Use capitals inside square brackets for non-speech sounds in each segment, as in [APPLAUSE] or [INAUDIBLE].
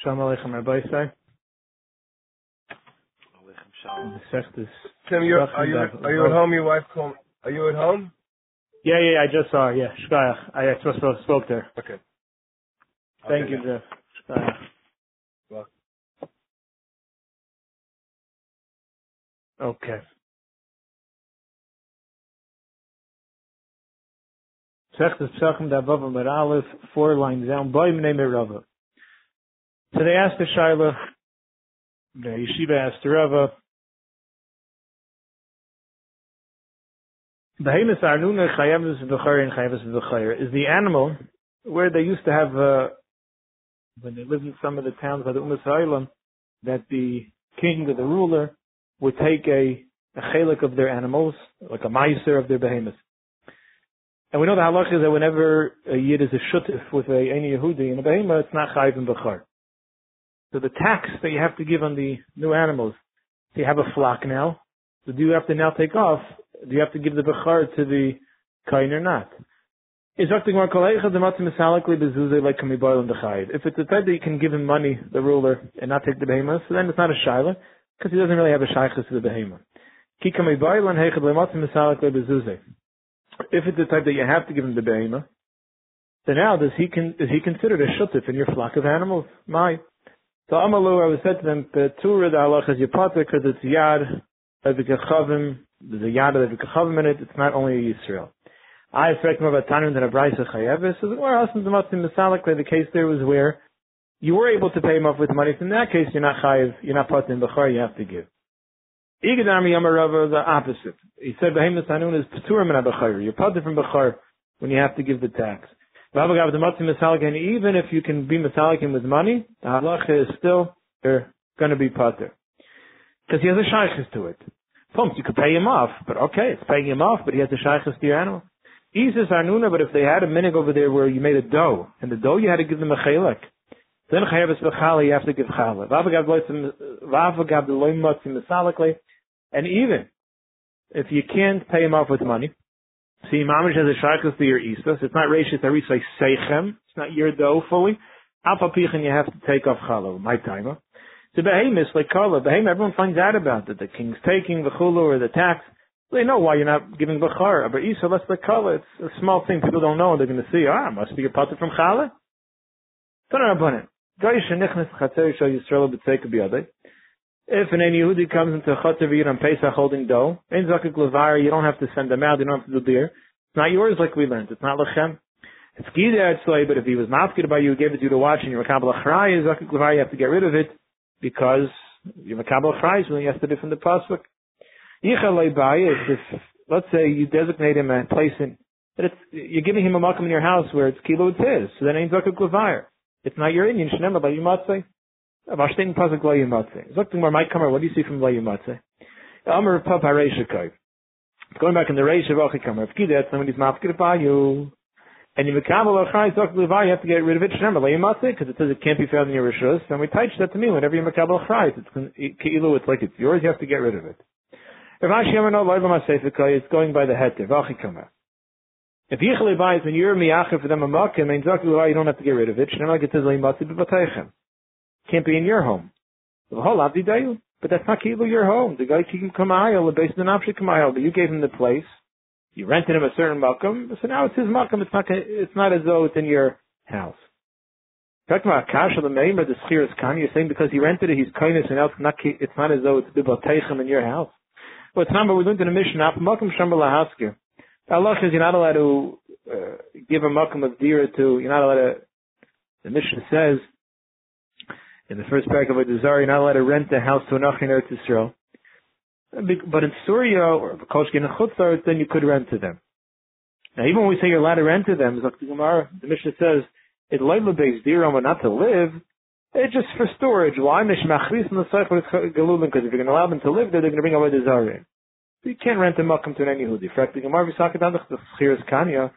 Shalom Aleichem Rabbi Say. Aleichem Shalom. The sect is. Tim, you're, are you are you at home? Your wife called. Are you at home? Yeah, yeah, I just saw. her, Yeah, Shkayach. I just spoke, spoke there. Okay. Thank Okay. you, Jeff. Shkayach. Welcome. Okay. Sech is Pesachim Davav Amar Aleph, four lines down, Boy Mnei Merava. So they asked the Shaila, the Yeshiva asked the Rava, is the animal where they used to have, uh, when they lived in some of the towns by the Umas Ha'olam, that the king or the ruler would take a, a chelik of their animals, like a meiser of their behemoth. And we know the halach is that whenever a yid is a shutif with a any Yehudi in a behemoth, it's not chayiv and. So the tax that you have to give on the new animals, so you have a flock now, so do you have to now take off, do you have to give the bechar to the kain or not? If it's a type that you can give him money, the ruler, and not take the behemoth, so then it's not a shaila, because he doesn't really have a shaykhus to the behemoth. If it's the type that you have to give him the behemoth, then now does he is he considered a shutif in your flock of animals? My. So Amalu, I was said to them, Petura the halach is yapata because it's yad of the kachavim, there's a yad of the kachavim in it, it's not only a Yisrael. I expect more Tanum than a Brisa Chayevis. So the Matzim Misalikle, the case there was where you were able to pay him off with money. So in that case, you're not Chayev, you're not put in Bechar, you have to give. Igadami Yamarava, the opposite. He said, Hanun is Peturim and. You're put from Bechar when you have to give the tax. Even if you can be Misalikim with money, the halacha is still, they're going to be Pater. Because he has a shaykhis to it. Pumps, you could pay him off, but okay, it's paying him off, but he has a shaykhis to your animal. Isis Arnuna, but if they had a minig over there where you made a dough, and the dough you had to give them a chelek, then chayavis b'chala, you have to give chala. And even if you can't pay him off with money, see, mamish has a shaykhis to your isas, it's not rashis arisai seichem, it's not your dough fully, alpha pichin you have to take off chala, my timer. The behemoth, like kala, behemoth, everyone finds out about it, the king's taking the chulu or the tax, they know why you're not giving bachar. But Isa, let's the color. It's a small thing. People don't know. They're going to see, ah, must be a potter from Chala. If an any Yehudi comes into V'yid on Pesach holding dough, Ein Zakik Levar, you don't have to send them out, you don't have to do beer. It's not yours like we learned. It's not Lechem. It's Gida Etzlai, but if he was mafkid by you, gave it to you to watch, and you're Makabal Achrai, Zakik Levar, you have to get rid of it, because you're Makabal Achrai, so you have to do from the Pasuk. If, let's say you designate him a place in, but it's, you're giving him a makam in your house where it's kilo it's his, so then ain't zakuk levayer. It's not your Indian, shnema by yumatzeh. Avashtin pasuk might come what do you see from? Amr pap hareishakai. Going back in the reish of achikam, if somebody's and you mekabel achai zakuk levayer, you have to get rid of it, because it says it can't be found in your rishus, and we teach that to me, whenever you mekabel achai, it's it's like it's yours, you have to get rid of it. If it's going by the heter. Vachikama. If Yichli buys when you're miyacher for them a and you don't have to get rid of it. Shnei it says leimatzi Can't be in your home. But that's not kilu your home. The guy kikim kamayel, the base of the nafshi kamayel, but you gave him the place. You rented him a certain makom, so now it's his makom. It's not. It's not as though it's in your house. Talking about kasha the meimer the schiras kan. You're saying because he rented it, he's kindness, and now it's not. It's not as though it's bibataychem in your house. Well, it's not, but we learned in the Mishnah, Makom Shambhala Hasker. Allah says you're not allowed to uh, give a Makom of Dira to, you're not allowed to, the Mishnah says, in the first paragraph of a Desire, you're not allowed to rent a house to an Achin Eretz Yisrael. But in Surya or Koshkin and Chutzar, then you could rent to them. Now, even when we say you're allowed to rent to them, the Mishnah says, it's Leila based Dira, but not to live, it's just for storage. Why? Because if you're going to allow them to live there, they're going to bring the Zarim. So you can't rent a makom to an Yehudi. Frankly, Gemara Visakadandach, the Schiras Kanya.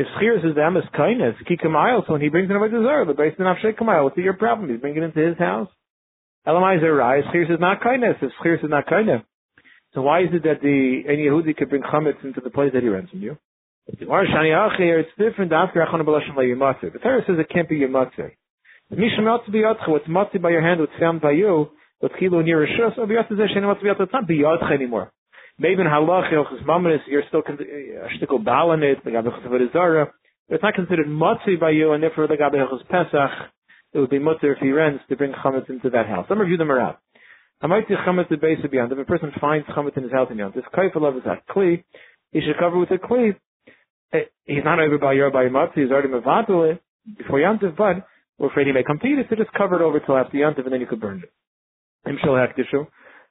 If Schiras is the Emes kindness, Kikamayel, so when he brings it away to the but based on Avshei Kamayel, what's your problem? He's bringing it into his house. Elamai Zerai, Schiras is not kindness. If Schiras is not kindness, so why is it that the any Yehudi could bring chametz into the place that he rents from you? It's different. The Torah says it can't be your Biyotcha, what's Motzi by your hand, what's found by you, what's Kilo near or Zeshen Motzi Biyotcha, it's not Biyotcha anymore. Maybe in Halach, Yochus Mamanis, you're still a shtickle balin it, the Gabi Chesed Zara, but it's not considered Motzi by you, and therefore the Gabi Chesed Pesach, it would be Mutzer if he rents to bring Chametz into that house. Let me review them around. I might see chametz the base of. If a person finds chametz in his house in beyond, this kaifel is a kli, he should cover with a kli. Eh, he's not over by your by matzah, he's already mevatel it before yantiv, but we're afraid he may compete so just cover it over till after yantiv and then you could burn it. Im shal hekdishu.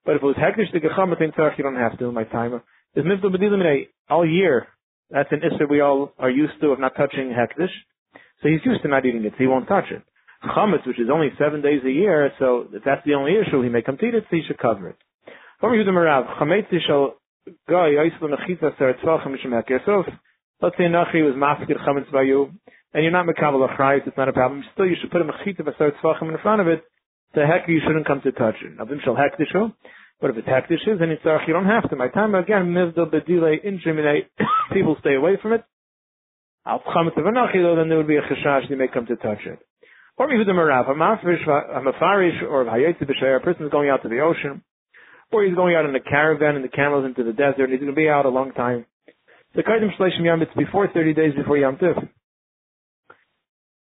But if it was hekdish the gechamet in tzarch, you don't have to, my timer. Is mivdal b'dilim all year. That's an issue we all are used to of not touching hekdish. So he's used to not eating it, so he won't touch it chametz, which is only seven days a year, so if that's the only issue, he may complete it, so he should cover it. Let's say Nachi was masked chametz by you, and you're not mekabel achrayis, it's not a problem. Still, you should put a mechita v'asar tzvachim in front of it. To heck, you shouldn't come to touch it. Avim shall hekdishu. But if it's hekdishes and it's arch, you don't have to. My time again, mivdal bedile inshimine, [COUGHS] people stay away from it. Al chametz of Nachi, though, then there would be a cheshash, you may come to touch it. Or Yehuda Marav, a mafarish or a hayetzi b'shay, a person is going out to the ocean, or he's going out in a caravan and the camels into the desert, and he's going to be out a long time. The Kaidim Shleishim Yom, it's before 30 days before Yom Tif.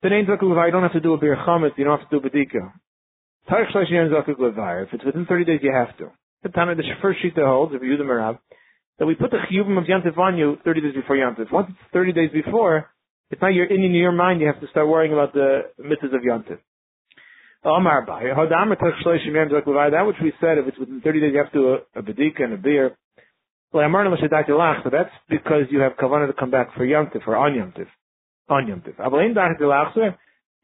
The name Zakuk you don't have to do a Bir Chametz, you don't have to do a Bedika. If it's within 30 days, you have to. The Tana, the first sheet that holds, of Yehuda Marav, that we put the Chiyuvim of Yom Tif on you 30 days before Yom Tif. Once it's 30 days before, it's not your in your mind. You have to start worrying about the mitzvahs of Yontif. That which we said, if it's within 30 days, you have to do a, a bedika and a beer. So that's because you have kavanah to come back for Yontif or on Yontif. On Yontif.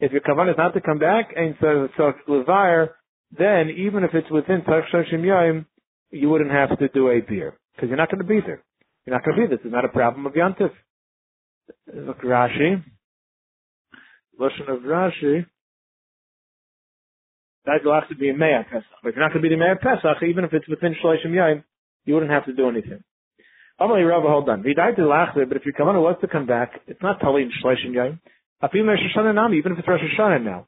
If your kavanah is not to come back and so levair, then even if it's within Tachshashim Yom, you wouldn't have to do a beer because you're not going to be there. You're not going to be there. This is not a problem of Yontif. Look Rashi. Lashon of Rashi. That will have to be a Me'ah Pesach. But if you're not going to be the Me'ah Pesach, even if it's within Shalashim Yaim, you wouldn't have to do anything. Amalei Rabba, hold on. But if your Kavanah was to come back, it's not totally in Shalashim Yaim. Even if it's Rosh Hashanah now.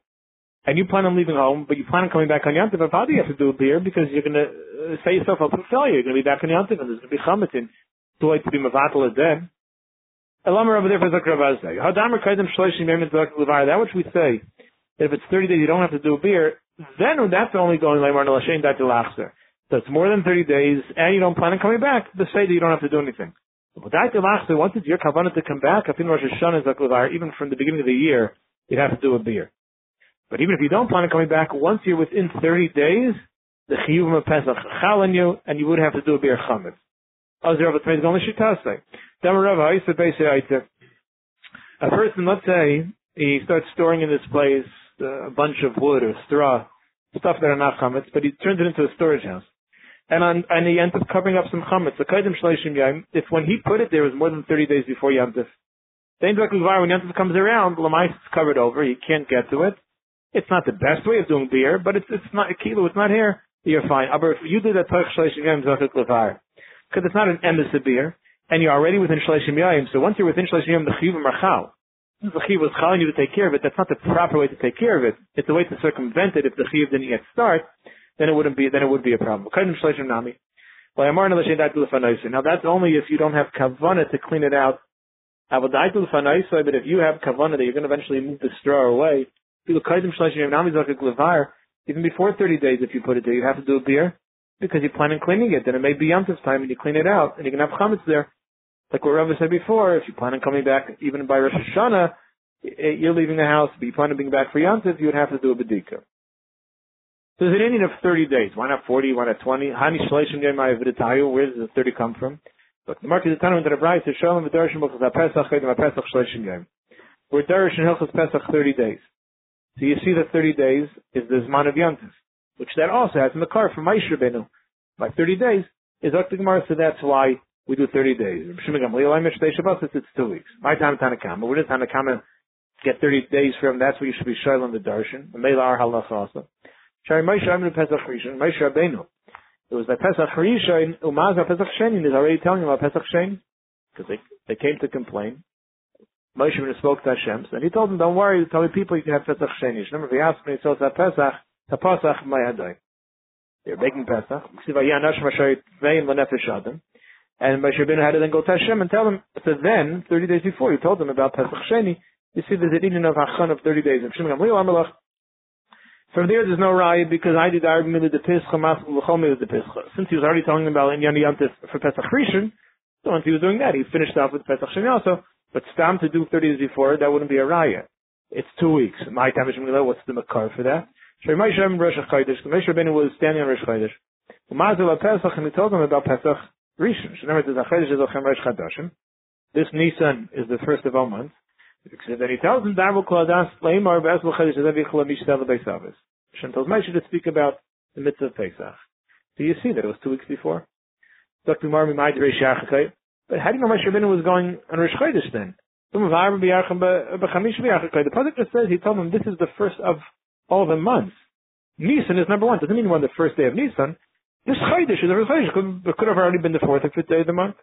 And you plan on leaving home, but you plan on coming back on Yantiv, how do you have to do a beer? Because you're going to uh, say yourself up for failure. You're going to be back on Yantiv, and there's going to be Chamatin. Too late to be Mavatal Shleshim Yemin That which we say, that if it's 30 days you don't have to do a beer, then that's only going. So it's more than 30 days and you don't plan on coming back, to say that you don't have to do anything. Once it's your kavanah to come back, even from the beginning of the year, you'd have to do a beer. But even if you don't plan on coming back, once you're within 30 days, the chiyuvim of Pesach chal on you, and you would have to do a beer chametz. Azir of the only. A person, let's say, he starts storing in this place uh, a bunch of wood or straw, stuff that are not chametz, but he turns it into a storage house. And on, and he ends up covering up some chametz. The kaidim shleishim yaim, if when he put it there was more than 30 days before Yantif, then when Yantif comes around, Lamais is covered over, he can't get to it. It's not the best way of doing beer, but it's, it's not, a kilo, it's not here, you're fine. Aber if you do that Torch Shleishim Yaim Zachik because it's not an emes beer, and you're already within Shalashim Yayim. So once you're within Shalashim Yayim, the Chiyuv are. The Chiyuv was Chal you to take care of it. That's not the proper way to take care of it. It's a way to circumvent it. If the Chiyuv didn't yet start, then it wouldn't be, then it would be a problem. Now that's only if you don't have kavanah to clean it out. But if you have kavanah that you're going to eventually move the straw away, even before 30 days, if you put it there, you have to do a beer because you plan on cleaning it. Then it may be Yom time and you clean it out and you can have chametz there. Like what Rava said before, if you plan on coming back even by Rosh Hashanah, eh, you're leaving the house, but you plan on being back for Yom you would have to do a bedika. There's an Indian of 30 days. Why not 40? Why not 20? Hani gemay v'detayu. Where does the 30 come from? Look, the market is into the Shalom shleishim gem. We're Darish and Hilchas Pesach 30 days. So you see that 30 days is the Zman of Yontif, which that also has in the car from Maish Rabbeinu. By 30 days is Dr. Gemara, so that's why we do 30 days. It's two weeks. My time Tanakama. Where does Tanakama get 30 days from? That's what you should be the darshan. The Mela Ar Halach also. Shari Moshe Aminu Pesach Rishon. Moshe Rabbeinu. It was by Pesach Rishon. Umaz Pesach Sheni is already telling you about Pesach Sheni because they they came to complain. Moshe Rabbeinu spoke to Hashem, and he told him, don't worry, tell the people you can have Pesach Sheni. Remember, if he asked me, so it's the Pesach, my Adai. They're making Pesach. And Moshe Rabbeinu had to then go to Hashem and tell him, so then, 30 days before, he told them about Pesach Sheni. You see, there's an Indian of Hachan of 30 days. From there, there's no riot because I did argue the Pischa, Maskul, L'chol the Pischa. Since he was already talking about Inyan Yantif for Pesach Rishon, so once he was doing that, he finished off with Pesach Sheni also. But Stam to do 30 days before, that wouldn't be a riot. It's two weeks. My time is what's the makar for that? Moshe Rabbeinu was standing on Rosh Chodesh. Umazil Pesach, and he told them about Pesach Rishon. This Nisan is the first of all months. Then he tells them, Darvel Kladas, Leimar, Besel Chodesh, Zevi Chalamish, Tel Beisavis. Hashem tells Moshe to speak about the mitzvah of Pesach. So you see that it was two weeks before. Dr. Marmi Maidre Shachakay. But how do you know Moshe Rabbeinu was going on Rosh Chodesh then? The Pasuk just says, he told them, this is the first of all the months. Nisan is number one. Doesn't mean we're on the first day of Nisan. This Chodesh is a Rosh Chodesh. Could, could have already been the fourth or fifth day of the month.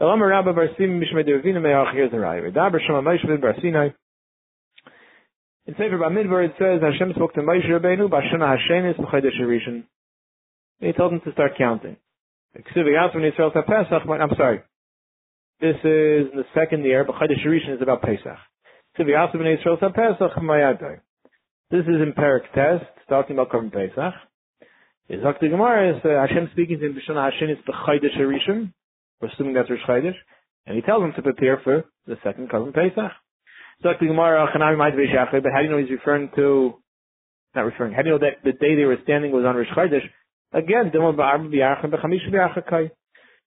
Here's the raya. In Sefer Bamidbar it says Hashem spoke to Moshe Rabbeinu Bashana Hashenis B'Chodesh Rishon. He told him to start counting. I'm sorry. This is in the second year, but Chodesh Rishon is about Pesach. This is Perak Test, talking about Korban Pesach. Is Dr. Gemara is uh, Hashem speaking to him B'Shana Hashenis B'Chodesh Rishon. We're assuming that's Rosh Chodesh. And he tells him to prepare for the second Korban Pesach. So the Gemara, might be but how do you know he's referring to, not referring, how do you know that the day they were standing was on Rosh Chodesh? Again, B'yachim B'chamish B'yachakai.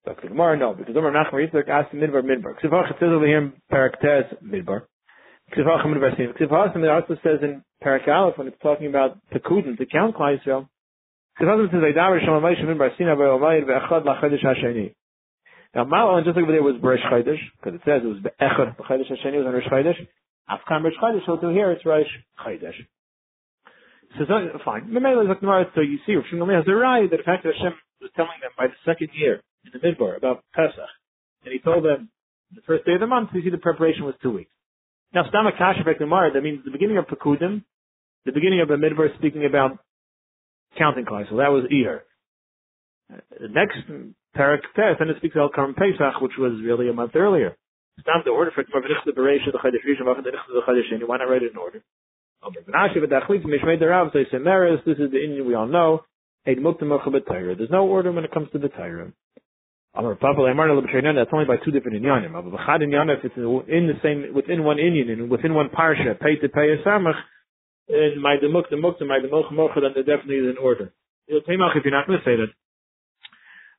So the Gemara, no, because Omer Nachman Yitzchak asked Midbar Midbar. Ksivach, it says over here in Parak Tez, Midbar. Ksivach Midbar. Ksivach, it also says in Parak Aleph, when it's talking about Pekudin, to count Klai Yisrael. Ksivach says, Eidavar Shalom Moshe Midbar Sina Ba'omayid Ve'echad HaSheni. Now, Malon, just like over there was Rosh Chodesh, because it says it was Be'echad L'chodesh HaSheni, was on Rosh Chodesh. Afkan Rosh Chodesh, so to here it's Rosh Chodesh. So, so fine. So you see, Rav Shimon has a right that the fact that Hashem was telling them by the second year in the Midbar about Pesach, and he told them the first day of the month, you see the preparation was two weeks. Now, Stama Kashafek Gemara, that means the beginning of Pekudim, the beginning of the Midbar speaking about counting class. So that was Ear. The uh, next Parak Test, and it speaks about Karm Pesach, which was really a month earlier. Stam the order for the Bereisha the Chodesh Rishon the Chodesh Sheni. Why not write it in order? This is the Indian we all know. There's no order when it comes to the Torah. That's only by two different inyanim. If it's in the same, within one Indian and within one parsha, pay to pay a samach, and my demuk, the muk, my demuk, mocha, then there definitely is an order. If you're not going to say that.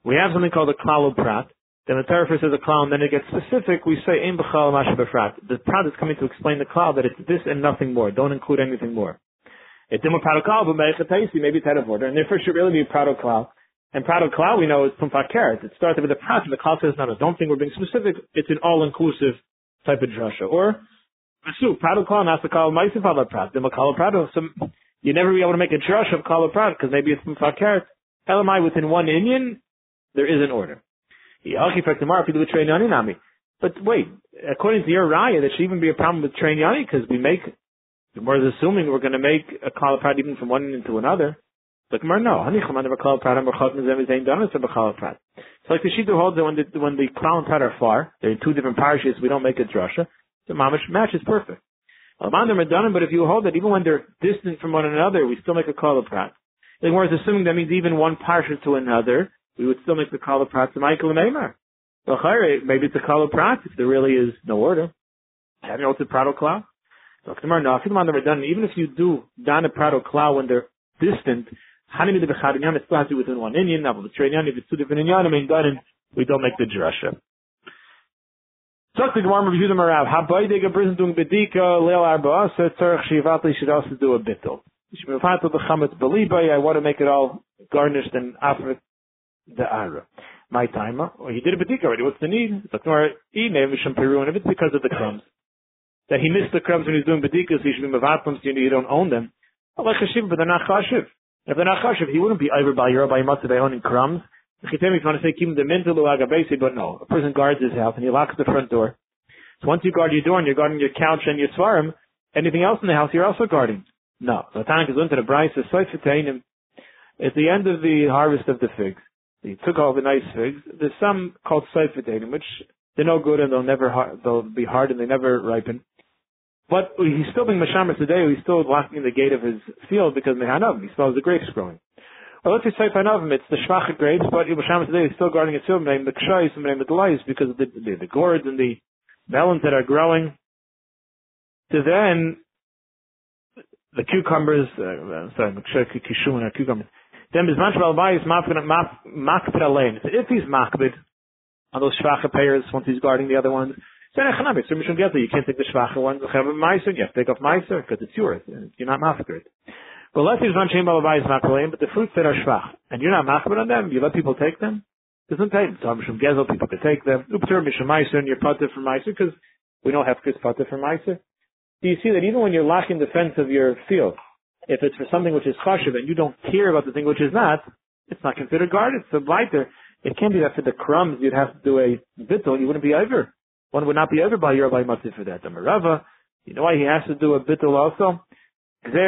We have something called a klal prat. Then the Torah says a klal, and then it gets specific. We say ein b'chal b'frat. The prat is coming to explain the klal that it's this and nothing more. Don't include anything more. It's prato klal, but maybe it's out of order, and therefore should really be prato klal. And prato klal we know is pumfat karet. It starts with the prat, and the klal says no, no, don't think we're being specific. It's an all-inclusive type of drasha. Or Vesu, prato klal, the klal ma'isif ala prat. Dimma kala prato. So you never be able to make a drasha of kala prat because maybe it's pumfat karet. Elamai within one Indian, there is an order. But wait, according to your raya, there should even be a problem with train yani because we make, we're assuming we're going to make a kala prat even from one into another. But Gemara, no. So like the Shita holds that when the, when the klal and prat are far, they're in two different parishes, we don't make a drasha. The mamish match is perfect. But if you hold that even when they're distant from one another, we still make a kala prat. The Gemara is assuming that means even one parsha to another, we would still make the kala prat to Michael and Neymar. Maybe it's a kala prat if there really is no order. Have you know it's a prato cloud? Even if you do dan a prato cloud when they're distant, it still has to be within one Indian. Now, if it's two different Inyanim, we don't make the drasha. Sagt die Gemara mit Judah Marav, ha beide gebrisen dung bedika, leil arba asa, tzarech shivatli should also do a the beliba, I want to make it all garnished and afrit the ara. My time, or oh, he did a bedika already. What's the need? Zaknor ine misham peru, and if it's because of the crumbs, that he missed the crumbs when he's doing bedikas, he should be mevatlam, so you don't own them. But they're not chashiv. If they're not chashiv, he wouldn't be over by your by must by owning crumbs. The chitem is going to say keep the mental agabesi, but no, a person guards his house and he locks the front door. So once you guard your door and you're guarding your couch and your svarim, anything else in the house you're also guarding. No. So Tanakh is into the Bryce, at the end of the harvest of the figs, he took all the nice figs. There's some called seifetanim, which they're no good and they'll never, they'll be hard and they never ripen. But he's still being Mashamas today, he's still locking the gate of his field because Mehanov, he smells the grapes growing. Well, let's say Seifanovim, it's the Shvacha grapes, but Mashamas today is still guarding its field, named the Kshais and name the Delights because of the, the, the gourds and the melons that are growing. To then, the cucumbers, uh, sorry, kishun, cucumbers. Then bizman shval bayis makbid alein. If he's makbid on those shvacha payers, once he's guarding the other ones, so geta, you can't take the shvacha ones, you have a meiser, you have to take off meiser, because it's yours, you're not makbid. But let's say bizman shem balabayis makbid but the fruits that are shvach, and you're not makbid on them, you let people take them, doesn't pay. So mishum gezel, people could take them. Upter mishum meiser, and you're putter for meiser, because we don't have kids putter for meiser do you see that even when you're lacking the fence of your field, if it's for something which is chashiv and you don't care about the thing which is not, it's not considered guarded. So lighter, it can't be that for the crumbs you'd have to do a bittul, you wouldn't be over. One would not be over by your by matzah for that. The Merava, you know why he has to do a bittul also? Because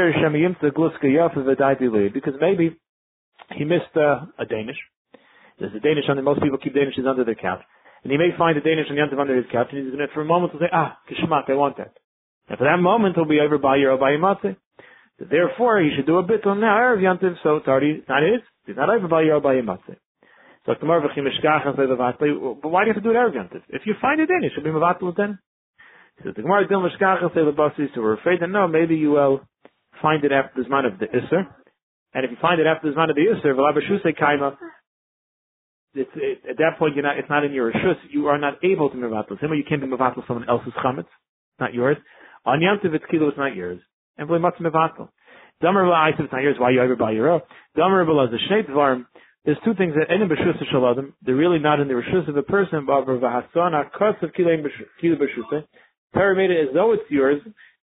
maybe he missed uh, a Danish. There's a Danish under, most people keep Danishes under their couch. And he may find a Danish on Yantav under his couch and he's going to, for a moment, will say, ah, kishmak, I want that. And for that moment, he'll be over by your. So therefore, he should do a bit on now Erev Yantiv, so it's not his. He's not over by your by matzah. So the Marvach Yimishkach and say but why do you have to do it Erev Yantiv? If you find it in, it should be Mavatul then. So the Gemara Dil Mishkach and say the Basi, so we're afraid that no, maybe you will find it after the Zman of the Isser. And if you find it after the Zman of the Isser, Velabashuse Kaima, it's, it, at that point, you're not, it's not in your Rishus, you are not able to Mavatul. Same way you can't be Mavatul someone else's Chametz, not yours. On Yom Tov, it's kilo, it's not yours. And v'le matzah mevatel. Damer not yours. Why you ever buy your own? Damer v'laz the shnei dvarim. There's two things that any b'shusa shaladim. They're really not in the rishus of a person. But v'hasan akas of kilo b'shusa. Eh? Torah made it as though it's yours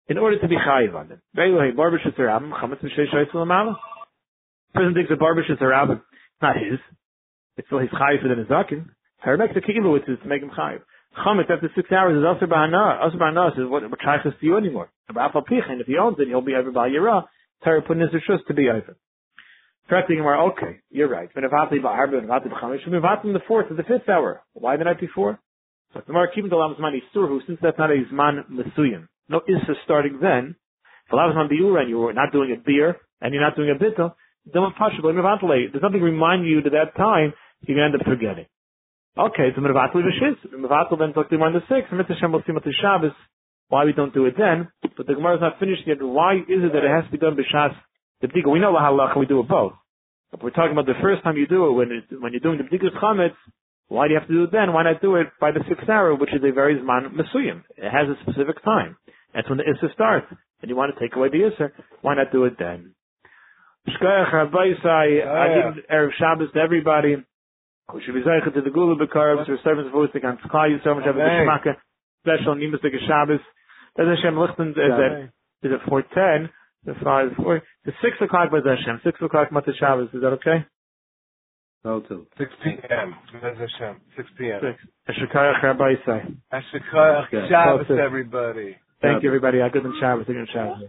in order to be chayiv on it. Ve'elu bar b'shus harabim chametz b'shei shayis l'mala. Person thinks a bar b'shus harabim. It's not his. It's still his chayiv for the nezakin. Torah makes a is to make him chayiv. Chametz after six hours is also ba'ana. Also ba'ana is what what shaykhs to you anymore. And if he owns it, he'll be over by Yira. Torah put in his to be over. Correcting him, okay, you're right. Benavati ba'arba, benavati b'chamesh, benavati in the fourth or the fifth hour. Why the night before? So the keeping the lam's money since that's not a zman mesuyim. No issa starting then. If lam's man biura and you were not doing a beer and you're not doing a bittel, then? There's nothing reminding you to that time. You're going to end up forgetting. Okay, so Mervatul Vishis. Mervatul then to the sixth. Mitzvah Shem will see Shabbos. Why we don't do it then? But the Gemara is not finished yet. Why is it that it has to be done b'shas the b'dika? We know halacha we do it both. But we're talking about the first time you do it when it, when you're doing the b'dika's chametz. Why do you have to do it then? Why not do it by the sixth hour, which is a very zman mesuyim? It has a specific time. That's when the issa starts, and you want to take away the issa. Why not do it then? Shkoyach Rabbi I oh, give Erev Shabbos to everybody. We should be zeichen to the Gula Bekarb, to servants of Oistik, and Tzchai Yisrael, which have a Geschmacke, special Nimbus the Shabbos. That's Hashem Lichten, is it, is it 410? The five, four, the six o'clock by Hashem, six o'clock Matzah Shabbos, is that okay? No, till 6 p.m. Hashem, 6 p.m. 6. Eshekayach Rabbi Say. Eshekayach Shabbos, everybody. Thank you, everybody. Good Shabbos. Good Shabbos.